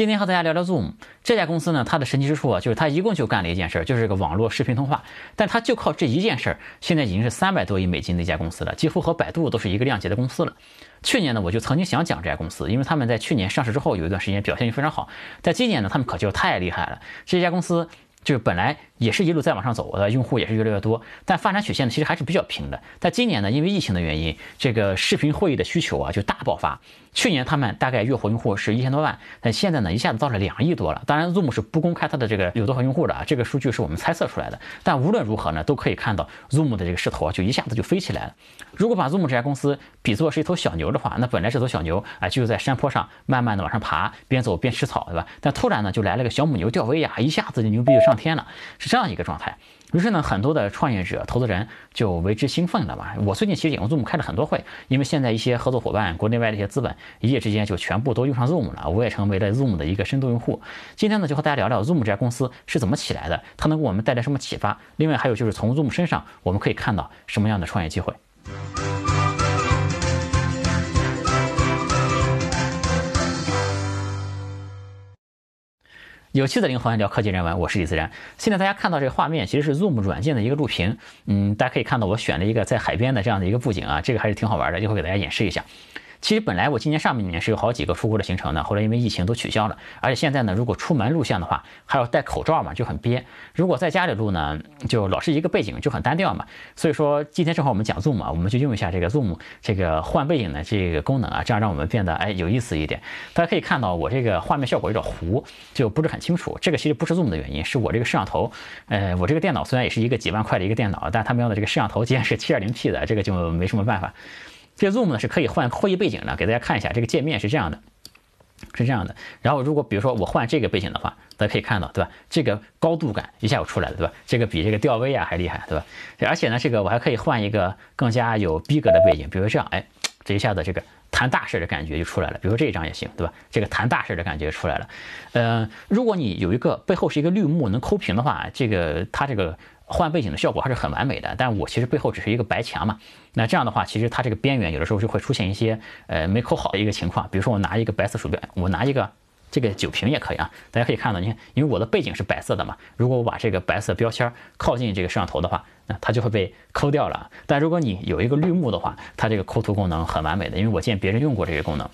今天和大家聊聊 Zoom 这家公司呢，它的神奇之处啊，就是它一共就干了一件事儿，就是这个网络视频通话。但它就靠这一件事儿，现在已经是三百多亿美金的一家公司了，几乎和百度都是一个量级的公司了。去年呢，我就曾经想讲这家公司，因为他们在去年上市之后有一段时间表现就非常好。在今年呢，他们可就太厉害了，这家公司。就是本来也是一路在往上走的，用户也是越来越多，但发展曲线呢其实还是比较平的。在今年呢，因为疫情的原因，这个视频会议的需求啊就大爆发。去年他们大概月活用户是一千多万，但现在呢一下子到了两亿多了。当然，Zoom 是不公开它的这个有多少用户的啊，这个数据是我们猜测出来的。但无论如何呢，都可以看到 Zoom 的这个势头啊就一下子就飞起来了。如果把 Zoom 这家公司比作是一头小牛的话，那本来这头小牛啊就在山坡上慢慢的往上爬，边走边吃草，对吧？但突然呢就来了个小母牛吊威亚，一下子就牛逼就上天了，这样一个状态。于是呢，很多的创业者、投资人就为之兴奋了嘛。我最近其实也用 Zoom 开了很多会，因为现在一些合作伙伴、国内外的一些资本，一夜之间就全部都用上 Zoom 了。我也成为了 Zoom 的一个深度用户。今天呢，就和大家聊聊 Zoom 这家公司是怎么起来的，它能给我们带来什么启发？另外还有就是从 Zoom 身上我们可以看到什么样的创业机会。有趣的灵魂聊科技人文，我是李自然。现在大家看到这个画面，其实是 Zoom 软件的一个录屏。嗯，大家可以看到我选了一个在海边的这样的一个布景啊，这个还是挺好玩的，一会给大家演示一下。其实本来我今年上半年是有好几个出国的行程的，后来因为疫情都取消了。而且现在呢，如果出门录像的话，还要戴口罩嘛，就很憋。如果在家里录呢，就老是一个背景，就很单调嘛。所以说今天正好我们讲 Zoom 啊，我们就用一下这个 Zoom 这个换背景的这个功能啊，这样让我们变得哎有意思一点。大家可以看到我这个画面效果有点糊，就不是很清楚。这个其实不是 Zoom 的原因，是我这个摄像头。呃，我这个电脑虽然也是一个几万块的一个电脑，但他们要的这个摄像头竟然是 720P 的，这个就没什么办法。这 Zoom 呢是可以换会议背景的，给大家看一下，这个界面是这样的，是这样的。然后如果比如说我换这个背景的话，大家可以看到，对吧？这个高度感一下就出来了，对吧？这个比这个吊威啊还厉害，对吧？而且呢，这个我还可以换一个更加有逼格的背景，比如说这样，哎，这一下子这个谈大事的感觉就出来了。比如说这一张也行，对吧？这个谈大事的感觉出来了。呃，如果你有一个背后是一个绿幕能抠屏的话，这个它这个。换背景的效果还是很完美的，但我其实背后只是一个白墙嘛，那这样的话，其实它这个边缘有的时候就会出现一些呃没抠好的一个情况，比如说我拿一个白色鼠标，我拿一个这个酒瓶也可以啊，大家可以看到，你看，因为我的背景是白色的嘛，如果我把这个白色标签靠近这个摄像头的话，那它就会被抠掉了。但如果你有一个绿幕的话，它这个抠图功能很完美的，因为我见别人用过这个功能。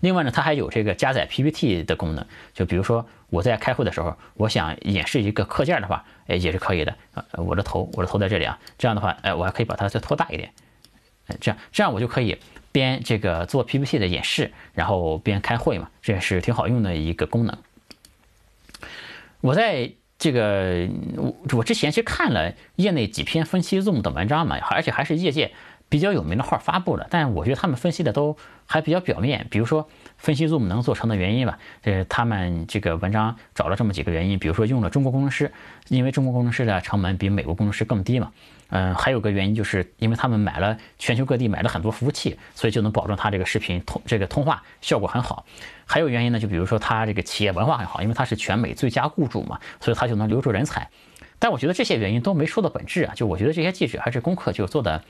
另外呢，它还有这个加载 PPT 的功能，就比如说我在开会的时候，我想演示一个课件的话，哎，也是可以的。啊，我的头，我的头在这里啊，这样的话，哎，我还可以把它再拖大一点，哎，这样，这样我就可以边这个做 PPT 的演示，然后边开会嘛，这也是挺好用的一个功能。我在这个我我之前去看了业内几篇分析 Zoom 的文章嘛，而且还是业界。比较有名的号发布了，但我觉得他们分析的都还比较表面。比如说分析 Zoom 能做成的原因吧，呃，他们这个文章找了这么几个原因，比如说用了中国工程师，因为中国工程师的成本比美国工程师更低嘛。嗯，还有个原因就是因为他们买了全球各地买了很多服务器，所以就能保证它这个视频通这个通话效果很好。还有原因呢，就比如说他这个企业文化很好，因为他是全美最佳雇主嘛，所以他就能留住人才。但我觉得这些原因都没说到本质啊，就我觉得这些记者还是功课就做的。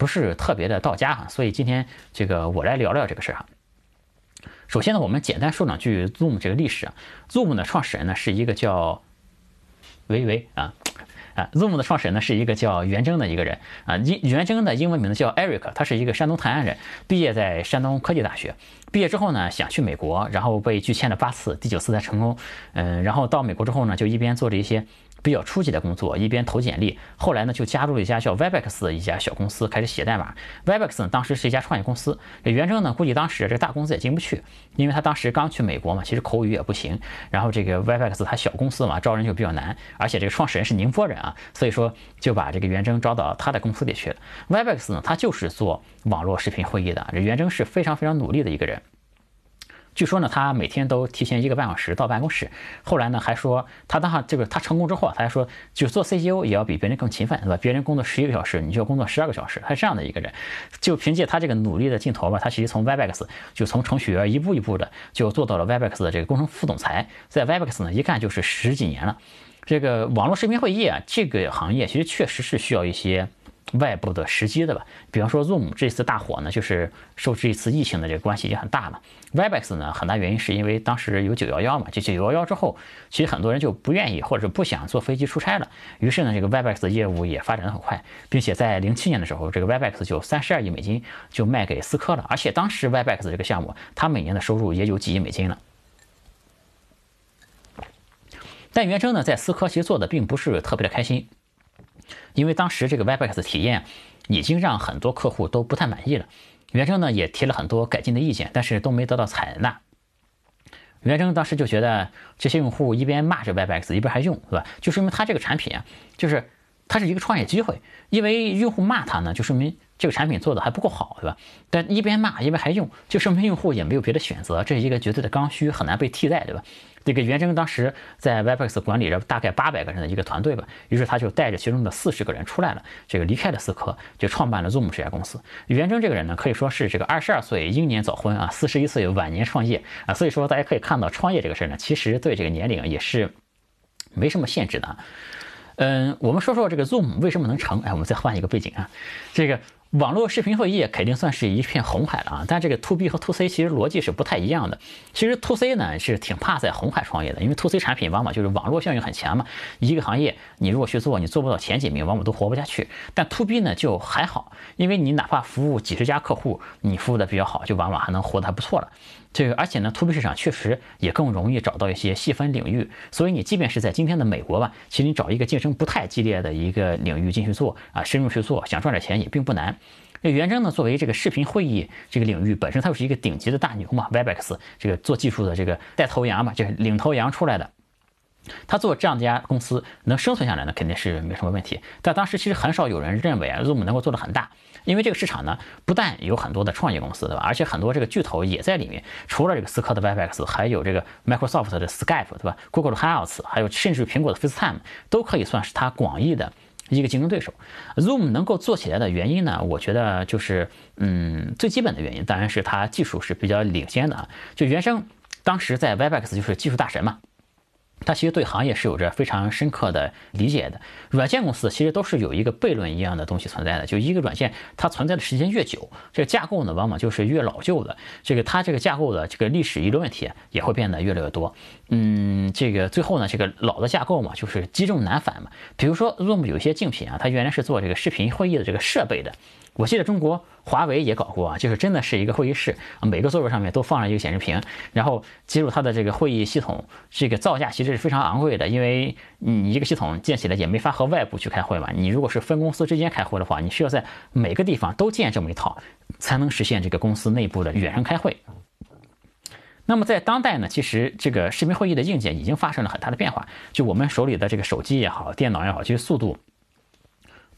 不是特别的到家哈，所以今天这个我来聊聊这个事儿哈。首先呢，我们简单说两句 Zoom 这个历史啊。Zoom 的创始人呢是一个叫喂喂啊啊，Zoom 的创始人呢是一个叫袁征的一个人啊。英袁征的英文名字叫 Eric，他是一个山东泰安人，毕业在山东科技大学。毕业之后呢，想去美国，然后被拒签了八次，第九次才成功。嗯，然后到美国之后呢，就一边做着一些。比较初级的工作，一边投简历，后来呢就加入了一家叫 Webex 的一家小公司，开始写代码。Webex 呢当时是一家创业公司，这袁征呢估计当时这个大公司也进不去，因为他当时刚去美国嘛，其实口语也不行。然后这个 Webex 他小公司嘛，招人就比较难，而且这个创始人是宁波人啊，所以说就把这个袁征招到他的公司里去了。Webex 呢，他就是做网络视频会议的，这袁征是非常非常努力的一个人。据说呢，他每天都提前一个半小时到办公室。后来呢，还说他当上这个他成功之后，他还说，就做 CEO 也要比别人更勤奋，对吧？别人工作十一个小时，你就要工作十二个小时。他是这样的一个人，就凭借他这个努力的劲头吧，他其实从 Webex 就从程序员一步一步的就做到了 Webex 的这个工程副总裁，在 Webex 呢一干就是十几年了。这个网络视频会议啊，这个行业其实确实是需要一些外部的时机的吧。比方说 Zoom 这次大火呢，就是受这一次疫情的这个关系也很大嘛。Webex 呢，很大原因是因为当时有九幺幺嘛，就九幺幺之后，其实很多人就不愿意或者不想坐飞机出差了。于是呢，这个 Webex 的业务也发展的很快，并且在零七年的时候，这个 Webex 就三十二亿美金就卖给思科了。而且当时 Webex 这个项目，它每年的收入也有几亿美金了。但元征呢，在思科其实做的并不是特别的开心，因为当时这个 Webex 体验已经让很多客户都不太满意了。袁征呢也提了很多改进的意见，但是都没得到采纳。袁征当时就觉得这些用户一边骂着 Webex，一边还用，是吧？就说明他这个产品啊，就是它是一个创业机会。因为用户骂他呢，就说明这个产品做的还不够好，对吧？但一边骂一边还用，就说明用户也没有别的选择，这是一个绝对的刚需，很难被替代，对吧？这个袁征当时在 Webex 管理着大概八百个人的一个团队吧，于是他就带着其中的四十个人出来了，这个离开了思科，就创办了 Zoom 这家公司。袁征这个人呢，可以说是这个二十二岁英年早婚啊，四十一岁晚年创业啊，所以说大家可以看到创业这个事儿呢，其实对这个年龄也是没什么限制的。嗯，我们说说这个 Zoom 为什么能成？哎，我们再换一个背景啊，这个。网络视频会议肯定算是一片红海了啊，但这个 to B 和 to C 其实逻辑是不太一样的。其实 to C 呢是挺怕在红海创业的，因为 to C 产品往往就是网络效应很强嘛。一个行业你如果去做，你做不到前几名，往往都活不下去。但 to B 呢就还好，因为你哪怕服务几十家客户，你服务的比较好，就往往还能活得还不错了。这个而且呢，to B 市场确实也更容易找到一些细分领域，所以你即便是在今天的美国吧，其实你找一个竞争不太激烈的一个领域进去做啊，深入去做，想赚点钱也并不难。那元征呢，作为这个视频会议这个领域本身，它就是一个顶级的大牛嘛，Webex 这个做技术的这个带头羊嘛，就是领头羊出来的。他做这样的一家公司能生存下来呢，肯定是没什么问题。但当时其实很少有人认为啊，Zoom 能够做得很大，因为这个市场呢，不但有很多的创业公司，对吧？而且很多这个巨头也在里面。除了这个思科的 Webex，还有这个 Microsoft 的 Skype，对吧？Google 的 Hangouts，还有甚至苹果的 FaceTime，都可以算是它广义的一个竞争对手。Zoom 能够做起来的原因呢，我觉得就是，嗯，最基本的原因当然是它技术是比较领先的啊。就原生当时在 Webex 就是技术大神嘛。他其实对行业是有着非常深刻的理解的。软件公司其实都是有一个悖论一样的东西存在的，就一个软件它存在的时间越久，这个架构呢往往就是越老旧的。这个它这个架构的这个历史遗留问题也会变得越来越多。嗯，这个最后呢，这个老的架构嘛，就是积重难返嘛。比如说 Zoom 有一些竞品啊，它原来是做这个视频会议的这个设备的。我记得中国华为也搞过啊，就是真的是一个会议室，每个座位上面都放了一个显示屏，然后接入它的这个会议系统，这个造价其实是非常昂贵的，因为你一个系统建起来也没法和外部去开会嘛。你如果是分公司之间开会的话，你需要在每个地方都建这么一套，才能实现这个公司内部的远程开会。那么在当代呢，其实这个视频会议的硬件已经发生了很大的变化，就我们手里的这个手机也好，电脑也好，其实速度。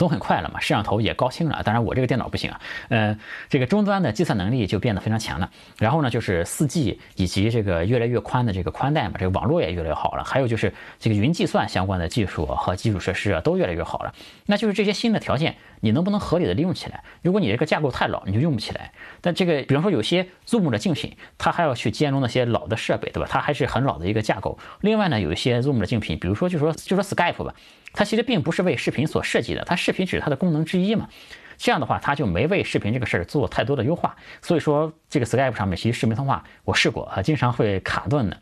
都很快了嘛，摄像头也高清了。当然我这个电脑不行啊，呃，这个终端的计算能力就变得非常强了。然后呢，就是四 G 以及这个越来越宽的这个宽带嘛，这个网络也越来越好了。还有就是这个云计算相关的技术和基础设施啊都越来越好了。那就是这些新的条件，你能不能合理的利用起来？如果你这个架构太老，你就用不起来。但这个比方说有些 Zoom 的竞品，它还要去兼容那些老的设备，对吧？它还是很老的一个架构。另外呢，有一些 Zoom 的竞品，比如说就说就说 Skype 吧。它其实并不是为视频所设计的，它视频只是它的功能之一嘛。这样的话，它就没为视频这个事儿做太多的优化。所以说，这个 Skype 上面其实视频通话我试过啊，经常会卡顿的。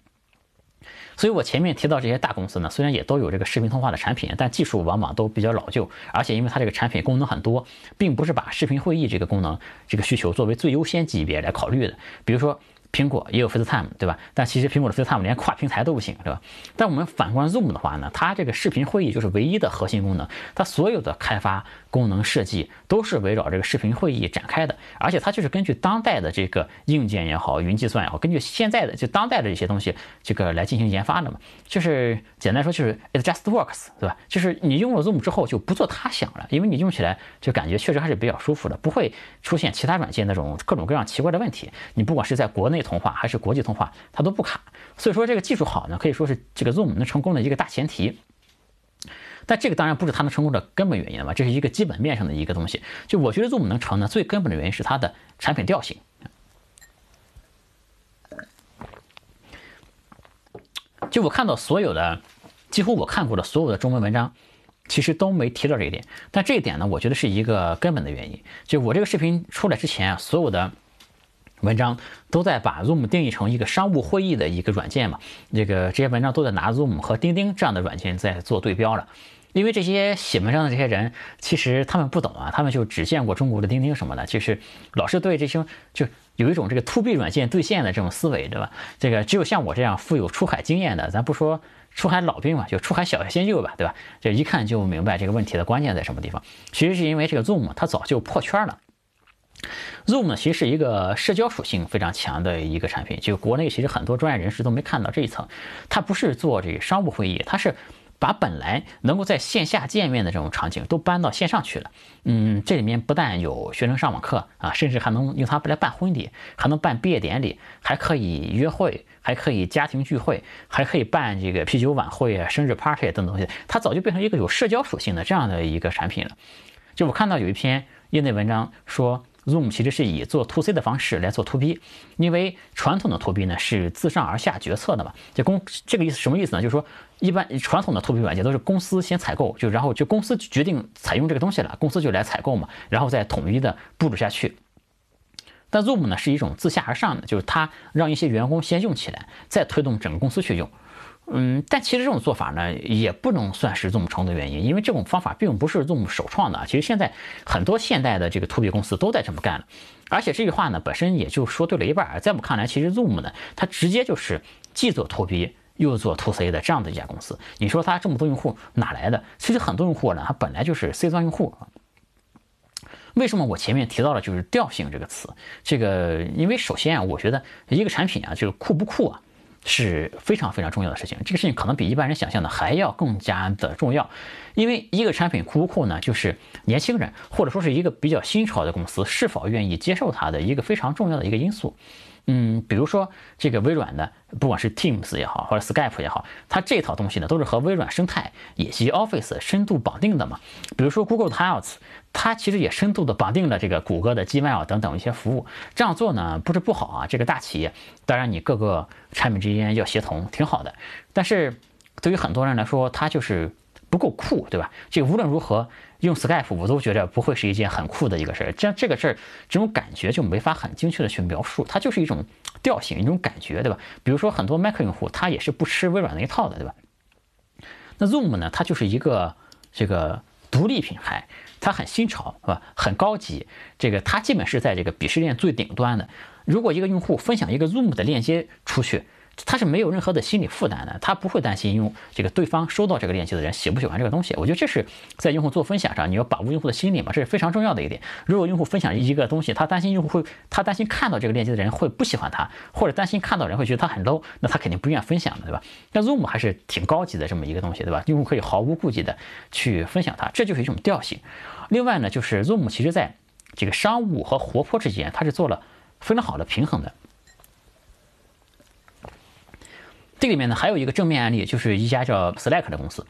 所以我前面提到这些大公司呢，虽然也都有这个视频通话的产品，但技术往往都比较老旧，而且因为它这个产品功能很多，并不是把视频会议这个功能这个需求作为最优先级别来考虑的。比如说。苹果也有 FaceTime，对吧？但其实苹果的 FaceTime 连跨平台都不行，对吧？但我们反观 Zoom 的话呢，它这个视频会议就是唯一的核心功能，它所有的开发。功能设计都是围绕这个视频会议展开的，而且它就是根据当代的这个硬件也好，云计算也好，根据现在的就当代的一些东西，这个来进行研发的嘛。就是简单说，就是 it just works，对吧？就是你用了 Zoom 之后就不做他想了，因为你用起来就感觉确实还是比较舒服的，不会出现其他软件那种各种各样奇怪的问题。你不管是在国内通话还是国际通话，它都不卡。所以说这个技术好呢，可以说是这个 Zoom 能成功的一个大前提。但这个当然不是它能成功的根本原因了吧？这是一个基本面上的一个东西。就我觉得 Zoom 能成呢，最根本的原因是它的产品调性。就我看到所有的，几乎我看过的所有的中文文章，其实都没提到这一点。但这一点呢，我觉得是一个根本的原因。就我这个视频出来之前啊，所有的文章都在把 Zoom 定义成一个商务会议的一个软件嘛，这个这些文章都在拿 Zoom 和钉钉这样的软件在做对标了。因为这些写文章的这些人，其实他们不懂啊，他们就只见过中国的钉钉什么的，就是老是对这些就有一种这个 to B 软件兑现的这种思维，对吧？这个只有像我这样富有出海经验的，咱不说出海老兵嘛，就出海小先旧吧，对吧？这一看就明白这个问题的关键在什么地方。其实是因为这个 Zoom 它早就破圈了。Zoom 呢，其实是一个社交属性非常强的一个产品，就国内其实很多专业人士都没看到这一层，它不是做这个商务会议，它是。把本来能够在线下见面的这种场景都搬到线上去了。嗯，这里面不但有学生上网课啊，甚至还能用它来办婚礼，还能办毕业典礼，还可以约会，还可以家庭聚会，还可以办这个啤酒晚会啊、生日 party 等等东西。它早就变成一个有社交属性的这样的一个产品了。就我看到有一篇业内文章说。Zoom 其实是以做 To C 的方式来做 To B，因为传统的 To B 呢是自上而下决策的嘛，就公这个意思什么意思呢？就是说一般传统的 To B 软件都是公司先采购，就然后就公司决定采用这个东西了，公司就来采购嘛，然后再统一的布置下去。但 Zoom 呢是一种自下而上的，就是它让一些员工先用起来，再推动整个公司去用。嗯，但其实这种做法呢，也不能算是 Zoom 成的原因，因为这种方法并不是 Zoom 首创的。其实现在很多现代的这个 To B 公司都在这么干了，而且这句话呢，本身也就说对了一半。在我们看来，其实 Zoom 呢，它直接就是既做 To B 又做 To C 的这样的一家公司。你说它这么多用户哪来的？其实很多用户呢，它本来就是 C 端用户。为什么我前面提到了就是调性这个词？这个因为首先啊，我觉得一个产品啊，就是酷不酷啊？是非常非常重要的事情，这个事情可能比一般人想象的还要更加的重要，因为一个产品库不酷呢，就是年轻人或者说是一个比较新潮的公司是否愿意接受它的一个非常重要的一个因素。嗯，比如说这个微软的，不管是 Teams 也好，或者 Skype 也好，它这套东西呢，都是和微软生态以及 Office 深度绑定的嘛。比如说 Google Hangouts，它其实也深度的绑定了这个谷歌的 Gmail 等等一些服务。这样做呢，不是不好啊。这个大企业，当然你各个产品之间要协同，挺好的。但是对于很多人来说，它就是不够酷，对吧？这无论如何。用 Skype 我都觉得不会是一件很酷的一个事儿，这样这个事儿这种感觉就没法很精确的去描述，它就是一种调性，一种感觉，对吧？比如说很多 Mac 用户他也是不吃微软那一套的，对吧？那 Zoom 呢，它就是一个这个独立品牌，它很新潮，是吧？很高级，这个它基本是在这个鄙视链最顶端的。如果一个用户分享一个 Zoom 的链接出去，他是没有任何的心理负担的，他不会担心用这个对方收到这个链接的人喜不喜欢这个东西。我觉得这是在用户做分享上，你要把握用户的心理嘛，这是非常重要的一点。如果用户分享一个东西，他担心用户会，他担心看到这个链接的人会不喜欢他，或者担心看到人会觉得他很 low，那他肯定不愿意分享的，对吧？那 Zoom 还是挺高级的这么一个东西，对吧？用户可以毫无顾忌的去分享它，这就是一种调性。另外呢，就是 Zoom 其实在这个商务和活泼之间，它是做了非常好的平衡的。这里面呢还有一个正面案例，就是一家叫 Slack 的公司。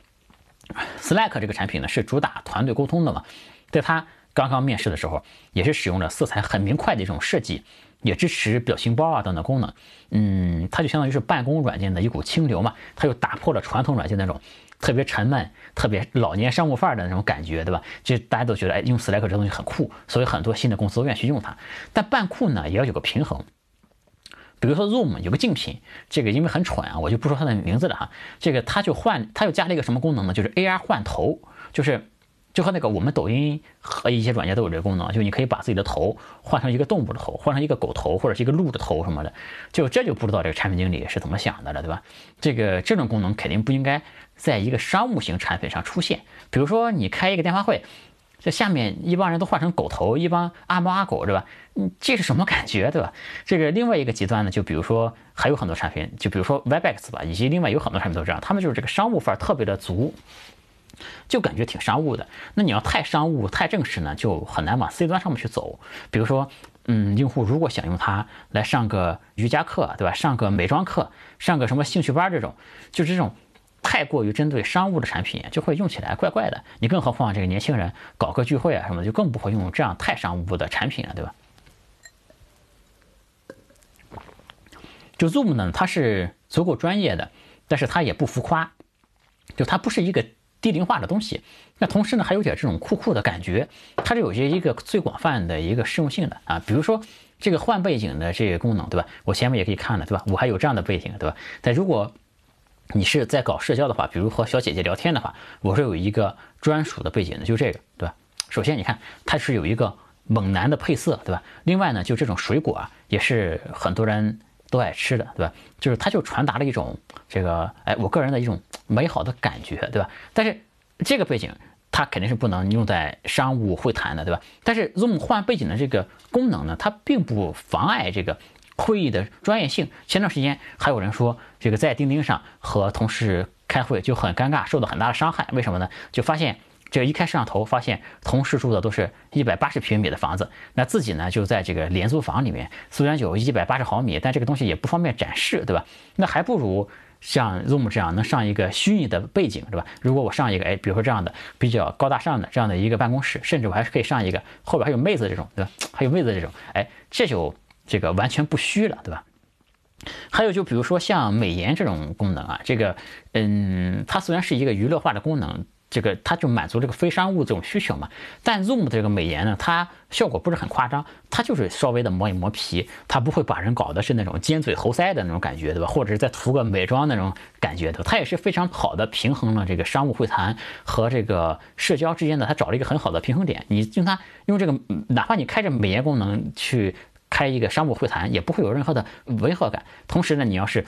Slack 这个产品呢是主打团队沟通的嘛，在它刚刚面试的时候，也是使用了色彩很明快的一种设计，也支持表情包啊等等功能。嗯，它就相当于是办公软件的一股清流嘛，它又打破了传统软件那种特别沉闷、特别老年商务范儿的那种感觉，对吧？就大家都觉得哎，用 Slack 这东西很酷，所以很多新的公司都愿意去用它。但办酷呢，也要有个平衡。比如说 Zoom 有个竞品，这个因为很蠢啊，我就不说它的名字了哈。这个它就换，它又加了一个什么功能呢？就是 AR 换头，就是就和那个我们抖音和一些软件都有这个功能，就你可以把自己的头换成一个动物的头，换成一个狗头或者是一个鹿的头什么的。就这就不知道这个产品经理是怎么想的了，对吧？这个这种功能肯定不应该在一个商务型产品上出现。比如说你开一个电话会。这下面一帮人都换成狗头，一帮阿猫阿狗，对吧？嗯，这是什么感觉，对吧？这个另外一个极端呢，就比如说还有很多产品，就比如说 Webex 吧，以及另外有很多产品都这样，他们就是这个商务范儿特别的足，就感觉挺商务的。那你要太商务、太正式呢，就很难往 C 端上面去走。比如说，嗯，用户如果想用它来上个瑜伽课，对吧？上个美妆课，上个什么兴趣班这种，就这种。太过于针对商务的产品，就会用起来怪怪的。你更何况这个年轻人搞个聚会啊什么的，就更不会用这样太商务的产品了，对吧？就 Zoom 呢，它是足够专业的，但是它也不浮夸，就它不是一个低龄化的东西。那同时呢，还有点这种酷酷的感觉，它是有些一个最广泛的一个适用性的啊。比如说这个换背景的这个功能，对吧？我前面也可以看了，对吧？我还有这样的背景，对吧？但如果你是在搞社交的话，比如和小姐姐聊天的话，我是有一个专属的背景的，就这个，对吧？首先你看，它是有一个猛男的配色，对吧？另外呢，就这种水果啊，也是很多人都爱吃的，对吧？就是它就传达了一种这个，哎，我个人的一种美好的感觉，对吧？但是这个背景。它肯定是不能用在商务会谈的，对吧？但是 Zoom 换背景的这个功能呢，它并不妨碍这个会议的专业性。前段时间还有人说，这个在钉钉上和同事开会就很尴尬，受到很大的伤害。为什么呢？就发现这一开摄像头，发现同事住的都是一百八十平米的房子，那自己呢就在这个廉租房里面，虽然有一百八十毫米，但这个东西也不方便展示，对吧？那还不如。像 Zoom 这样能上一个虚拟的背景，对吧？如果我上一个，哎，比如说这样的比较高大上的这样的一个办公室，甚至我还是可以上一个后边还有妹子这种，对吧？还有妹子这种，哎，这就这个完全不虚了，对吧？还有就比如说像美颜这种功能啊，这个，嗯，它虽然是一个娱乐化的功能。这个它就满足这个非商务这种需求嘛，但 Zoom 的这个美颜呢，它效果不是很夸张，它就是稍微的磨一磨皮，它不会把人搞的是那种尖嘴猴腮的那种感觉，对吧？或者是再涂个美妆那种感觉，的？它也是非常好的平衡了这个商务会谈和这个社交之间的，它找了一个很好的平衡点。你用它用这个，哪怕你开着美颜功能去开一个商务会谈，也不会有任何的违和感。同时呢，你要是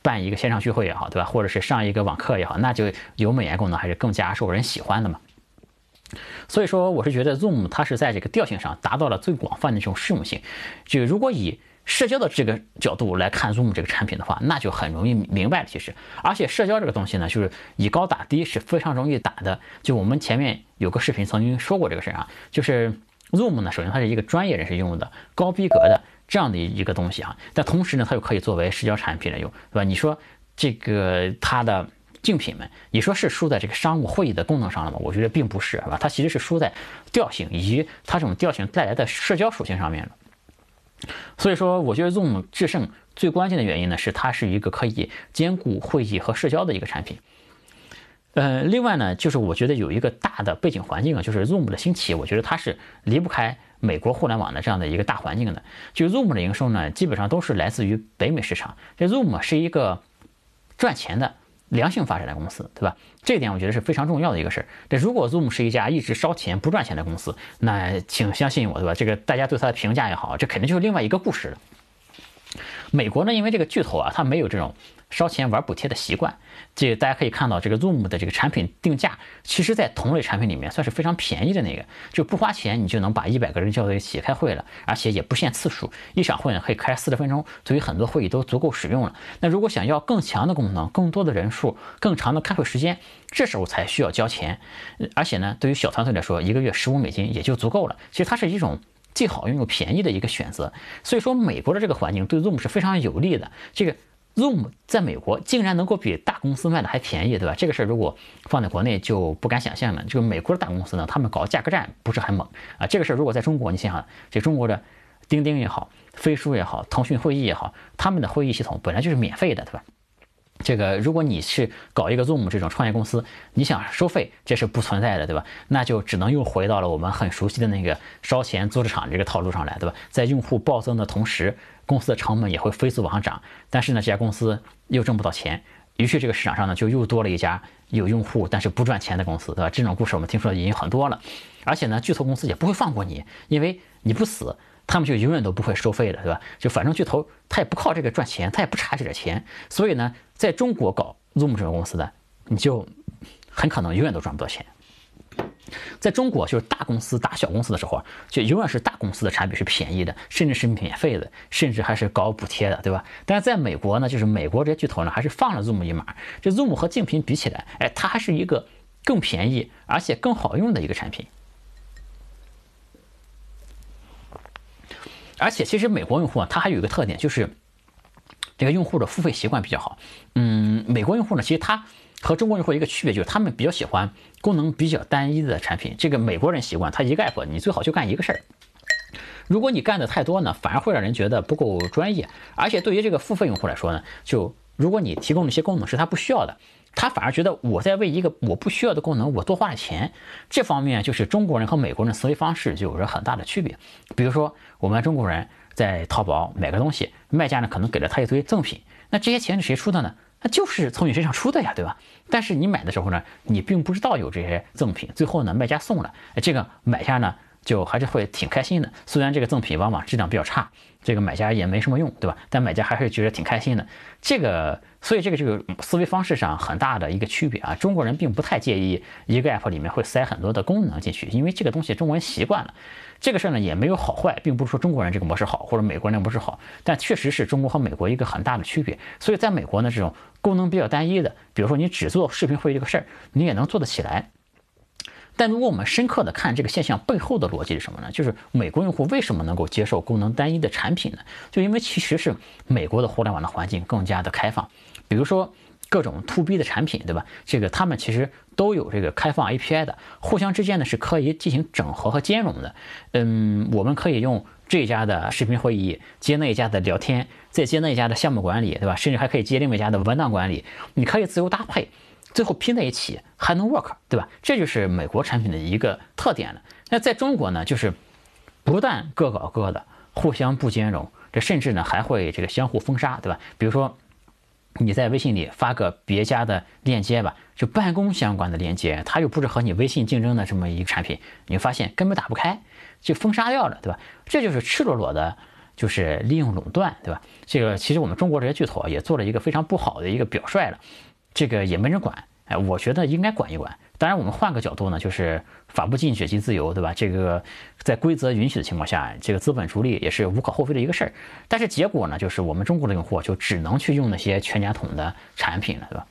办一个线上聚会也好，对吧？或者是上一个网课也好，那就有美颜功能还是更加受人喜欢的嘛。所以说，我是觉得 Zoom 它是在这个调性上达到了最广泛的这种适用性。就如果以社交的这个角度来看 Zoom 这个产品的话，那就很容易明白了。其实，而且社交这个东西呢，就是以高打低是非常容易打的。就我们前面有个视频曾经说过这个事儿啊，就是 Zoom 呢，首先它是一个专业人士用的高逼格的。这样的一个东西啊，但同时呢，它又可以作为社交产品来用，对吧？你说这个它的竞品们，你说是输在这个商务会议的功能上了吗？我觉得并不是，是吧？它其实是输在调性以及它这种调性带来的社交属性上面了。所以说，我觉得 Zoom 制胜最关键的原因呢，是它是一个可以兼顾会议和社交的一个产品。呃，另外呢，就是我觉得有一个大的背景环境啊，就是 Zoom 的兴起，我觉得它是离不开。美国互联网的这样的一个大环境的，就 Zoom 的营收呢，基本上都是来自于北美市场。这 Zoom 是一个赚钱的良性发展的公司，对吧？这一点我觉得是非常重要的一个事儿。这如果 Zoom 是一家一直烧钱不赚钱的公司，那请相信我，对吧？这个大家对它的评价也好，这肯定就是另外一个故事了。美国呢，因为这个巨头啊，它没有这种。烧钱玩补贴的习惯，这大家可以看到，这个 Zoom 的这个产品定价，其实在同类产品里面算是非常便宜的那个，就不花钱你就能把一百个人叫到一起开会了，而且也不限次数，一场会呢可以开四十分钟，对于很多会议都足够使用了。那如果想要更强的功能、更多的人数、更长的开会时间，这时候才需要交钱。而且呢，对于小团队来说，一个月十五美金也就足够了。其实它是一种既好用又便宜的一个选择。所以说，美国的这个环境对 Zoom 是非常有利的。这个。Zoom 在美国竟然能够比大公司卖的还便宜，对吧？这个事儿如果放在国内就不敢想象了。这个美国的大公司呢，他们搞价格战不是很猛啊。这个事儿如果在中国，你想想，这中国的钉钉也好，飞书也好，腾讯会议也好，他们的会议系统本来就是免费的，对吧？这个如果你是搞一个 Zoom 这种创业公司，你想收费，这是不存在的，对吧？那就只能又回到了我们很熟悉的那个烧钱做市场这个套路上来，对吧？在用户暴增的同时。公司的成本也会飞速往上涨，但是呢，这家公司又挣不到钱，于是这个市场上呢，就又多了一家有用户但是不赚钱的公司，对吧？这种故事我们听说已经很多了，而且呢，巨头公司也不会放过你，因为你不死，他们就永远都不会收费的，对吧？就反正巨头他也不靠这个赚钱，他也不差这点钱，所以呢，在中国搞 Zoom 这种公司的，你就很可能永远都赚不到钱。在中国，就是大公司打小公司的时候，就永远是大公司的产品是便宜的，甚至是免费的，甚至还是搞补贴的，对吧？但是在美国呢，就是美国这些巨头呢，还是放了 Zoom 一马。这 Zoom 和竞品比起来，哎，它还是一个更便宜而且更好用的一个产品。而且，其实美国用户啊，它还有一个特点，就是这个用户的付费习惯比较好。嗯，美国用户呢，其实他。和中国用户一个区别就是，他们比较喜欢功能比较单一的产品。这个美国人习惯，他一个 app 你最好就干一个事儿。如果你干的太多呢，反而会让人觉得不够专业。而且对于这个付费用户来说呢，就如果你提供的一些功能是他不需要的，他反而觉得我在为一个我不需要的功能我多花了钱。这方面就是中国人和美国人的思维方式就有着很大的区别。比如说，我们中国人在淘宝买个东西，卖家呢可能给了他一堆赠品，那这些钱是谁出的呢？那就是从你身上出的呀，对吧？但是你买的时候呢，你并不知道有这些赠品，最后呢，卖家送了，这个买家呢就还是会挺开心的。虽然这个赠品往往质量比较差，这个买家也没什么用，对吧？但买家还是觉得挺开心的。这个，所以这个这个思维方式上很大的一个区别啊。中国人并不太介意一个 app 里面会塞很多的功能进去，因为这个东西中国人习惯了。这个事儿呢也没有好坏，并不是说中国人这个模式好或者美国人模式好，但确实是中国和美国一个很大的区别。所以在美国呢，这种功能比较单一的，比如说你只做视频会议这个事儿，你也能做得起来。但如果我们深刻的看这个现象背后的逻辑是什么呢？就是美国用户为什么能够接受功能单一的产品呢？就因为其实是美国的互联网的环境更加的开放，比如说各种 to B 的产品，对吧？这个他们其实都有这个开放 API 的，互相之间呢是可以进行整合和兼容的。嗯，我们可以用这家的视频会议接那一家的聊天，再接那一家的项目管理，对吧？甚至还可以接另外一家的文档管理，你可以自由搭配。最后拼在一起还能 work，对吧？这就是美国产品的一个特点了。那在中国呢，就是不但各搞各的，互相不兼容，这甚至呢还会这个相互封杀，对吧？比如说你在微信里发个别家的链接吧，就办公相关的链接，它又不是和你微信竞争的这么一个产品，你发现根本打不开，就封杀掉了，对吧？这就是赤裸裸的，就是利用垄断，对吧？这个其实我们中国这些巨头也做了一个非常不好的一个表率了。这个也没人管，哎，我觉得应该管一管。当然，我们换个角度呢，就是法不禁止即自由，对吧？这个在规则允许的情况下，这个资本逐利也是无可厚非的一个事儿。但是结果呢，就是我们中国的用户就只能去用那些全家桶的产品了，对吧？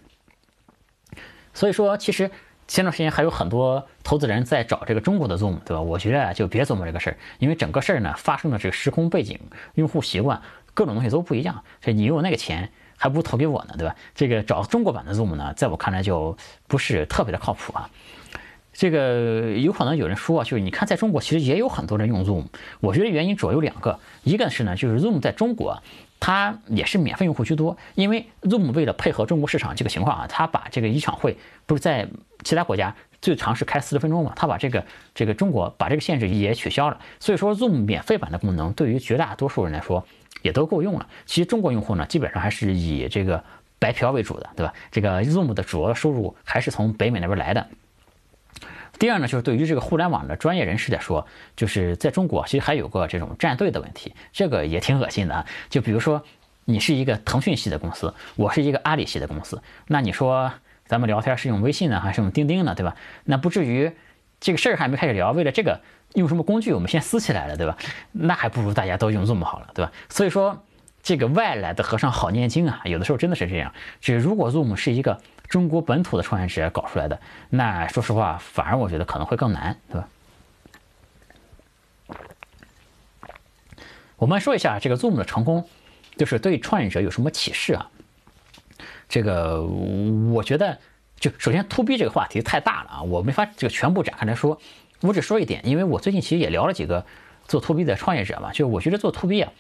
所以说，其实前段时间还有很多投资人在找这个中国的 Zoom，对吧？我觉得就别琢磨这个事儿，因为整个事儿呢发生的这个时空背景、用户习惯、各种东西都不一样，所以你有那个钱。还不如投给我呢，对吧？这个找中国版的 Zoom 呢，在我看来就不是特别的靠谱啊。这个有可能有人说啊，就是你看，在中国其实也有很多人用 Zoom。我觉得原因主要有两个，一个是呢，就是 Zoom 在中国它也是免费用户居多，因为 Zoom 为了配合中国市场这个情况啊，它把这个一场会不是在其他国家最长是开四十分钟嘛，它把这个这个中国把这个限制也取消了，所以说 Zoom 免费版的功能对于绝大多数人来说。也都够用了。其实中国用户呢，基本上还是以这个白嫖为主的，对吧？这个 Zoom 的主要收入还是从北美那边来的。第二呢，就是对于这个互联网的专业人士来说，就是在中国其实还有个这种站队的问题，这个也挺恶心的啊。就比如说，你是一个腾讯系的公司，我是一个阿里系的公司，那你说咱们聊天是用微信呢，还是用钉钉呢，对吧？那不至于这个事儿还没开始聊，为了这个。用什么工具，我们先撕起来了，对吧？那还不如大家都用 Zoom 好了，对吧？所以说，这个外来的和尚好念经啊，有的时候真的是这样。只如果 Zoom 是一个中国本土的创业者搞出来的，那说实话，反而我觉得可能会更难，对吧？我们说一下这个 Zoom 的成功，就是对创业者有什么启示啊？这个我觉得，就首先 To B 这个话题太大了啊，我没法这个全部展开来说。我只说一点，因为我最近其实也聊了几个做 to B 的创业者嘛，就是我觉得做 to B 啊，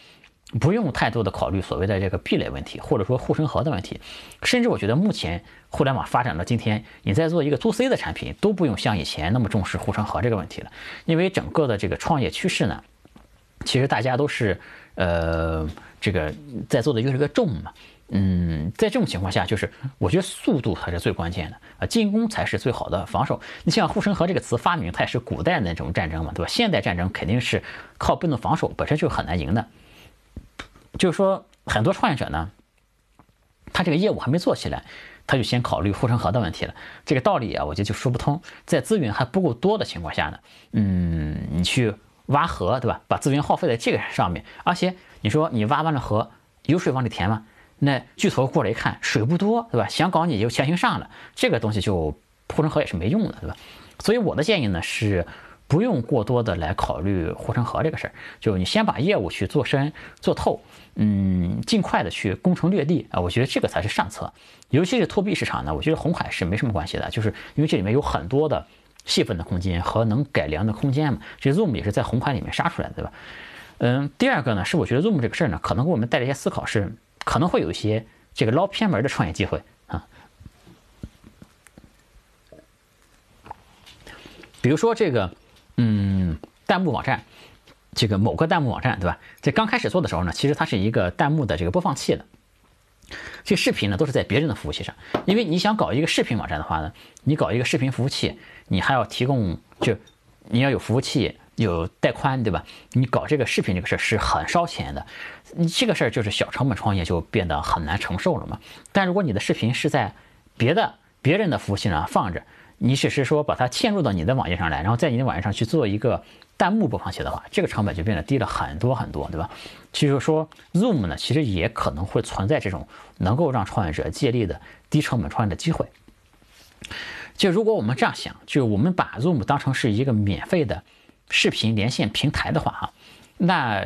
不用太多的考虑所谓的这个壁垒问题，或者说护城河的问题，甚至我觉得目前互联网发展到今天，你在做一个 to C 的产品，都不用像以前那么重视护城河这个问题了，因为整个的这个创业趋势呢，其实大家都是呃这个在做的越来越重嘛。嗯，在这种情况下，就是我觉得速度才是最关键的啊，进攻才是最好的防守。你像护城河这个词发明，它也是古代那种战争嘛，对吧？现代战争肯定是靠被动防守，本身就很难赢的。就是说，很多创业者呢，他这个业务还没做起来，他就先考虑护城河的问题了。这个道理啊，我觉得就说不通。在资源还不够多的情况下呢，嗯，你去挖河，对吧？把资源耗费在这个上面，而且你说你挖完了河，有水往里填吗？那巨头过来一看，水不多，对吧？想搞你就强行上了，这个东西就护城河也是没用的，对吧？所以我的建议呢是，不用过多的来考虑护城河这个事儿，就你先把业务去做深做透，嗯，尽快的去攻城略地啊，我觉得这个才是上策。尤其是 to B 市场呢，我觉得红海是没什么关系的，就是因为这里面有很多的细分的空间和能改良的空间嘛。这 Zoom 也是在红海里面杀出来的，对吧？嗯，第二个呢是我觉得 Zoom 这个事儿呢，可能给我们带来一些思考是。可能会有一些这个捞偏门的创业机会啊。比如说这个，嗯，弹幕网站，这个某个弹幕网站，对吧？在刚开始做的时候呢，其实它是一个弹幕的这个播放器的。这视频呢都是在别人的服务器上，因为你想搞一个视频网站的话呢，你搞一个视频服务器，你还要提供就你要有服务器有带宽，对吧？你搞这个视频这个事儿是很烧钱的，你这个事儿就是小成本创业就变得很难承受了嘛。但如果你的视频是在别的别人的服务器上放着，你只是说把它嵌入到你的网页上来，然后在你的网页上去做一个弹幕播放器的话，这个成本就变得低了很多很多，对吧？就是说，Zoom 呢，其实也可能会存在这种能够让创业者借力的低成本创业的机会。就如果我们这样想，就我们把 Zoom 当成是一个免费的视频连线平台的话，哈，那。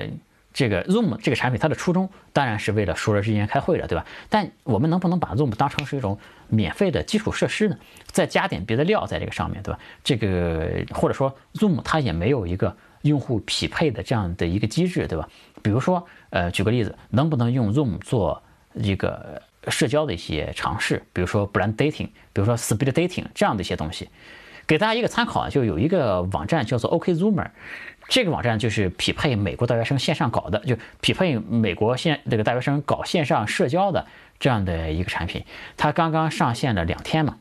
这个 Zoom 这个产品，它的初衷当然是为了熟人之间开会的，对吧？但我们能不能把 Zoom 当成是一种免费的基础设施呢？再加点别的料在这个上面对吧？这个或者说 Zoom 它也没有一个用户匹配的这样的一个机制，对吧？比如说，呃，举个例子，能不能用 Zoom 做一个社交的一些尝试？比如说 brand dating，比如说 Speed Dating 这样的一些东西，给大家一个参考啊，就有一个网站叫做 OKZoomer。这个网站就是匹配美国大学生线上搞的，就匹配美国线这个大学生搞线上社交的这样的一个产品。它刚刚上线了两天嘛，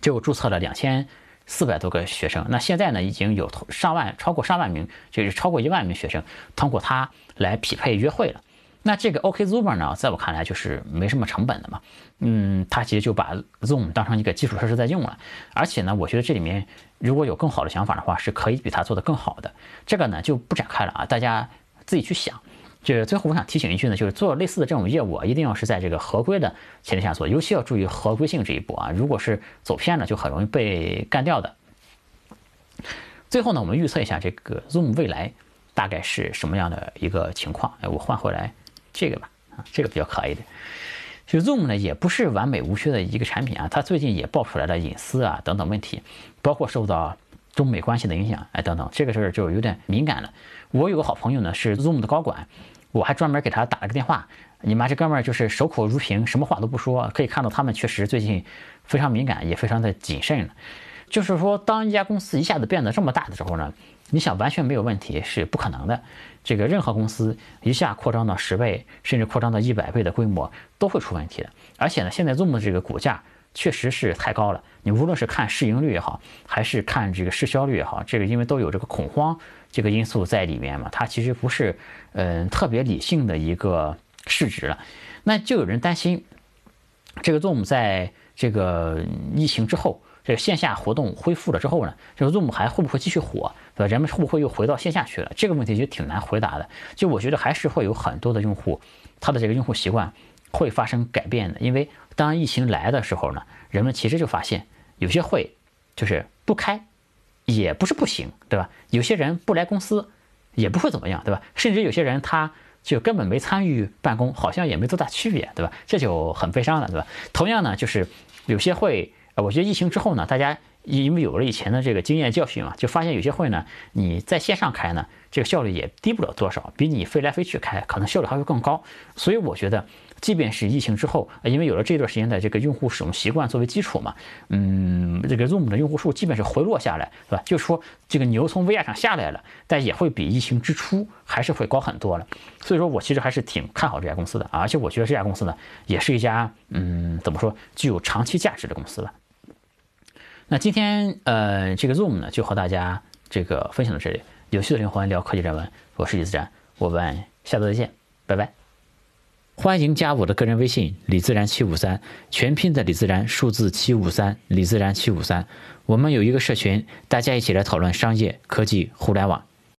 就注册了两千四百多个学生。那现在呢，已经有上万，超过上万名，就是超过一万名学生通过它来匹配约会了。那这个 OKZoomer 呢，在我看来就是没什么成本的嘛，嗯，它其实就把 Zoom 当成一个基础设施在用了，而且呢，我觉得这里面如果有更好的想法的话，是可以比它做的更好的。这个呢就不展开了啊，大家自己去想。就最后我想提醒一句呢，就是做类似的这种业务，一定要是在这个合规的前提下做，尤其要注意合规性这一步啊。如果是走偏了，就很容易被干掉的。最后呢，我们预测一下这个 Zoom 未来大概是什么样的一个情况？哎，我换回来。这个吧，啊，这个比较可爱一点。其实 Zoom 呢也不是完美无缺的一个产品啊，它最近也爆出来了隐私啊等等问题，包括受到中美关系的影响，哎等等，这个事儿就有点敏感了。我有个好朋友呢是 Zoom 的高管，我还专门给他打了个电话。你妈这哥们儿就是守口如瓶，什么话都不说，可以看到他们确实最近非常敏感，也非常的谨慎了。就是说，当一家公司一下子变得这么大的时候呢？你想完全没有问题是不可能的，这个任何公司一下扩张到十倍，甚至扩张到一百倍的规模都会出问题的。而且呢，现在 Zoom 的这个股价确实是太高了。你无论是看市盈率也好，还是看这个市销率也好，这个因为都有这个恐慌这个因素在里面嘛，它其实不是嗯特别理性的一个市值了。那就有人担心，这个 Zoom 在这个疫情之后。这个线下活动恢复了之后呢，这个 Zoom 还会不会继续火？对吧？人们会不会又回到线下去了？这个问题就挺难回答的。就我觉得还是会有很多的用户，他的这个用户习惯会发生改变的。因为当疫情来的时候呢，人们其实就发现有些会就是不开，也不是不行，对吧？有些人不来公司也不会怎么样，对吧？甚至有些人他就根本没参与办公，好像也没多大区别，对吧？这就很悲伤了，对吧？同样呢，就是有些会。我觉得疫情之后呢，大家因为有了以前的这个经验教训嘛，就发现有些会呢，你在线上开呢，这个效率也低不了多少，比你飞来飞去开可能效率还会更高。所以我觉得，即便是疫情之后，因为有了这段时间的这个用户使用习惯作为基础嘛，嗯，这个 Zoom 的用户数基本是回落下来，是吧？就是说这个牛从 VR 上下来了，但也会比疫情之初还是会高很多了。所以说我其实还是挺看好这家公司的，而且我觉得这家公司呢，也是一家嗯，怎么说，具有长期价值的公司了。那今天呃，这个 Zoom 呢，就和大家这个分享到这里。有趣的灵魂聊科技人文，我是李自然，我们下周再见，拜拜。欢迎加我的个人微信李自然七五三，全拼的李自然，数字七五三，李自然七五三。我们有一个社群，大家一起来讨论商业、科技、互联网。